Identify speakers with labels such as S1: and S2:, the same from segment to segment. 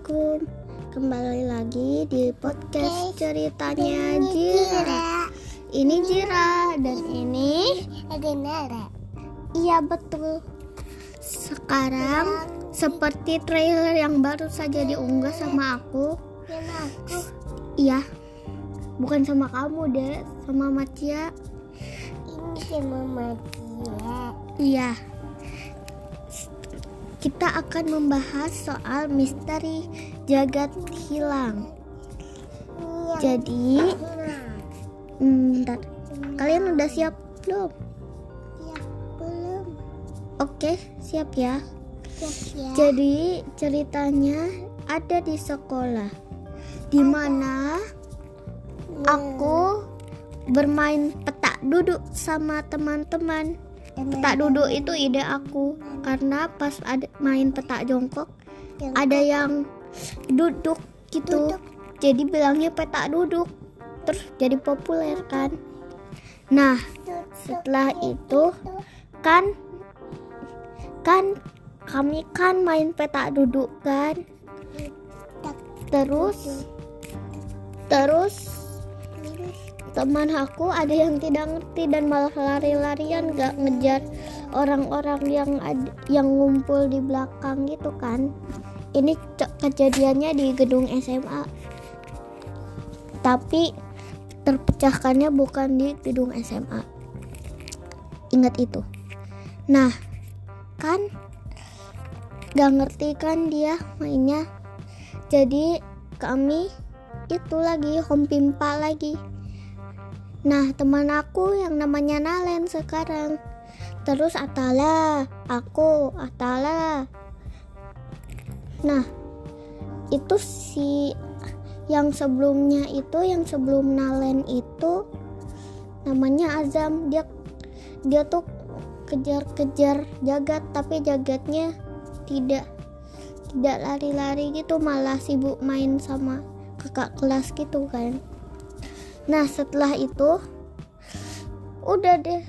S1: Assalamualaikum. Kembali lagi di podcast ceritanya Jira. Ini Jira dan ini
S2: Nara.
S1: Iya betul. Sekarang seperti trailer yang baru saja diunggah sama aku. Iya. Bukan sama kamu deh Sama Macia
S2: ini sama Matia.
S1: Iya kita akan membahas soal misteri jagat hilang. Jadi, hmm, bentar. Kalian udah siap belum?
S2: Ya, belum
S1: Oke, siap ya.
S2: siap ya.
S1: Jadi, ceritanya ada di sekolah. Di mana aku bermain petak duduk sama teman-teman. Petak duduk itu ide aku karena pas ada main petak jongkok
S2: Yang
S1: ada yang duduk gitu.
S2: Duduk.
S1: Jadi bilangnya petak duduk. Terus jadi populer kan. Nah, setelah itu kan kan kami kan main petak duduk kan. Terus terus teman aku ada yang tidak ngerti dan malah lari-larian gak ngejar orang-orang yang ad- yang ngumpul di belakang gitu kan. Ini ke- kejadiannya di gedung SMA tapi terpecahkannya bukan di gedung SMA ingat itu. Nah kan gak ngerti kan dia mainnya. Jadi kami itu lagi home pimpa lagi Nah, teman aku yang namanya Nalen sekarang. Terus Atala, aku, Atala. Nah, itu si yang sebelumnya itu, yang sebelum Nalen itu namanya Azam. Dia dia tuh kejar-kejar jagat, tapi jagatnya tidak tidak lari-lari gitu, malah sibuk main sama kakak kelas gitu kan. Nah setelah itu udah deh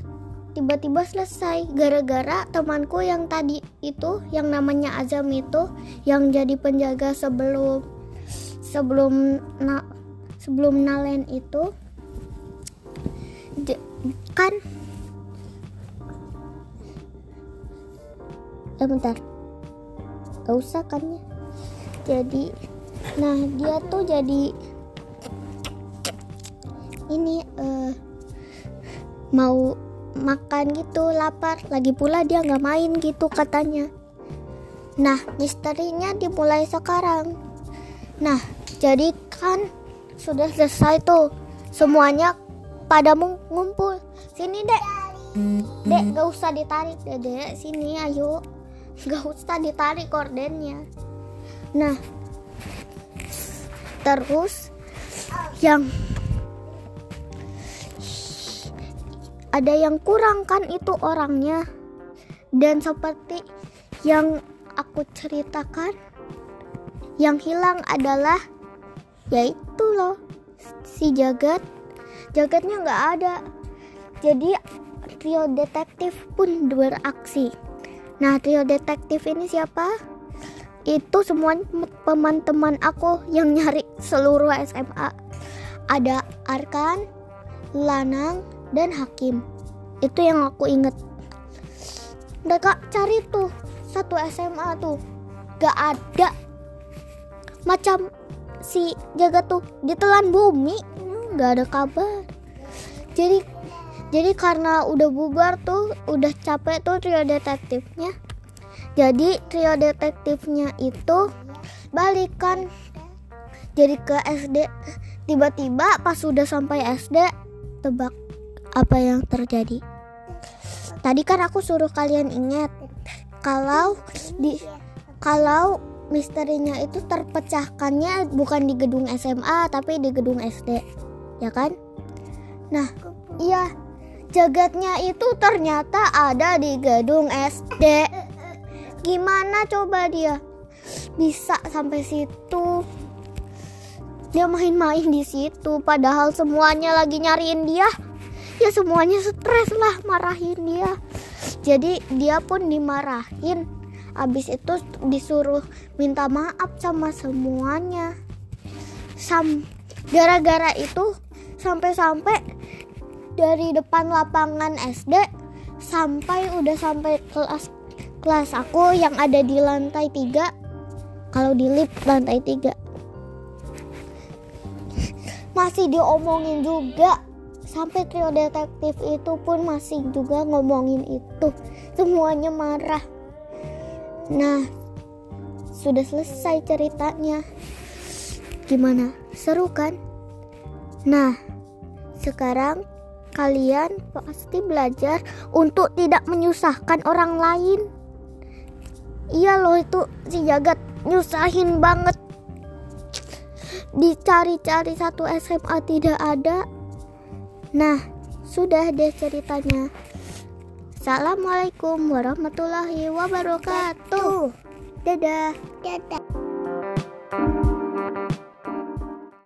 S1: tiba-tiba selesai. Gara-gara temanku yang tadi itu yang namanya Azam itu yang jadi penjaga sebelum sebelum na, sebelum Nalen itu kan eh bentar. Gak usah kan ya. Jadi nah dia tuh jadi ini eh, mau makan gitu lapar. Lagi pula dia nggak main gitu katanya. Nah misterinya dimulai sekarang. Nah jadi kan sudah selesai tuh. Semuanya pada ngumpul. Sini dek. Dek gak usah ditarik. Deh dek sini ayo. Gak usah ditarik kordennya. Nah terus yang ada yang kurang kan itu orangnya. Dan seperti yang aku ceritakan yang hilang adalah yaitu loh si jagat. Jagatnya nggak ada. Jadi trio detektif pun beraksi. Nah trio detektif ini siapa? Itu semua teman-teman aku yang nyari seluruh SMA ada Arkan Lanang dan Hakim. Itu yang aku inget. Mereka cari tuh satu SMA tuh, gak ada. Macam si jaga tuh ditelan bumi, gak ada kabar. Jadi jadi karena udah bubar tuh, udah capek tuh trio detektifnya. Jadi trio detektifnya itu balikan jadi ke SD. Tiba-tiba pas sudah sampai SD, tebak apa yang terjadi. Tadi kan aku suruh kalian ingat kalau di kalau misterinya itu terpecahkannya bukan di gedung SMA tapi di gedung SD, ya kan? Nah, iya jagatnya itu ternyata ada di gedung SD. Gimana coba dia bisa sampai situ? Dia main-main di situ padahal semuanya lagi nyariin dia ya semuanya stres lah marahin dia. Jadi dia pun dimarahin. Abis itu disuruh minta maaf sama semuanya. Sam gara-gara itu sampai-sampai dari depan lapangan SD sampai udah sampai kelas kelas aku yang ada di lantai 3 kalau di lift lantai 3 masih diomongin juga sampai trio detektif itu pun masih juga ngomongin itu. Semuanya marah. Nah sudah selesai ceritanya. Gimana? Seru kan? Nah sekarang kalian pasti belajar untuk tidak menyusahkan orang lain. Iya loh itu si jagat nyusahin banget. Dicari-cari satu SMA tidak ada nah sudah deh ceritanya. Assalamualaikum warahmatullahi wabarakatuh. Dadah.
S2: Dadah.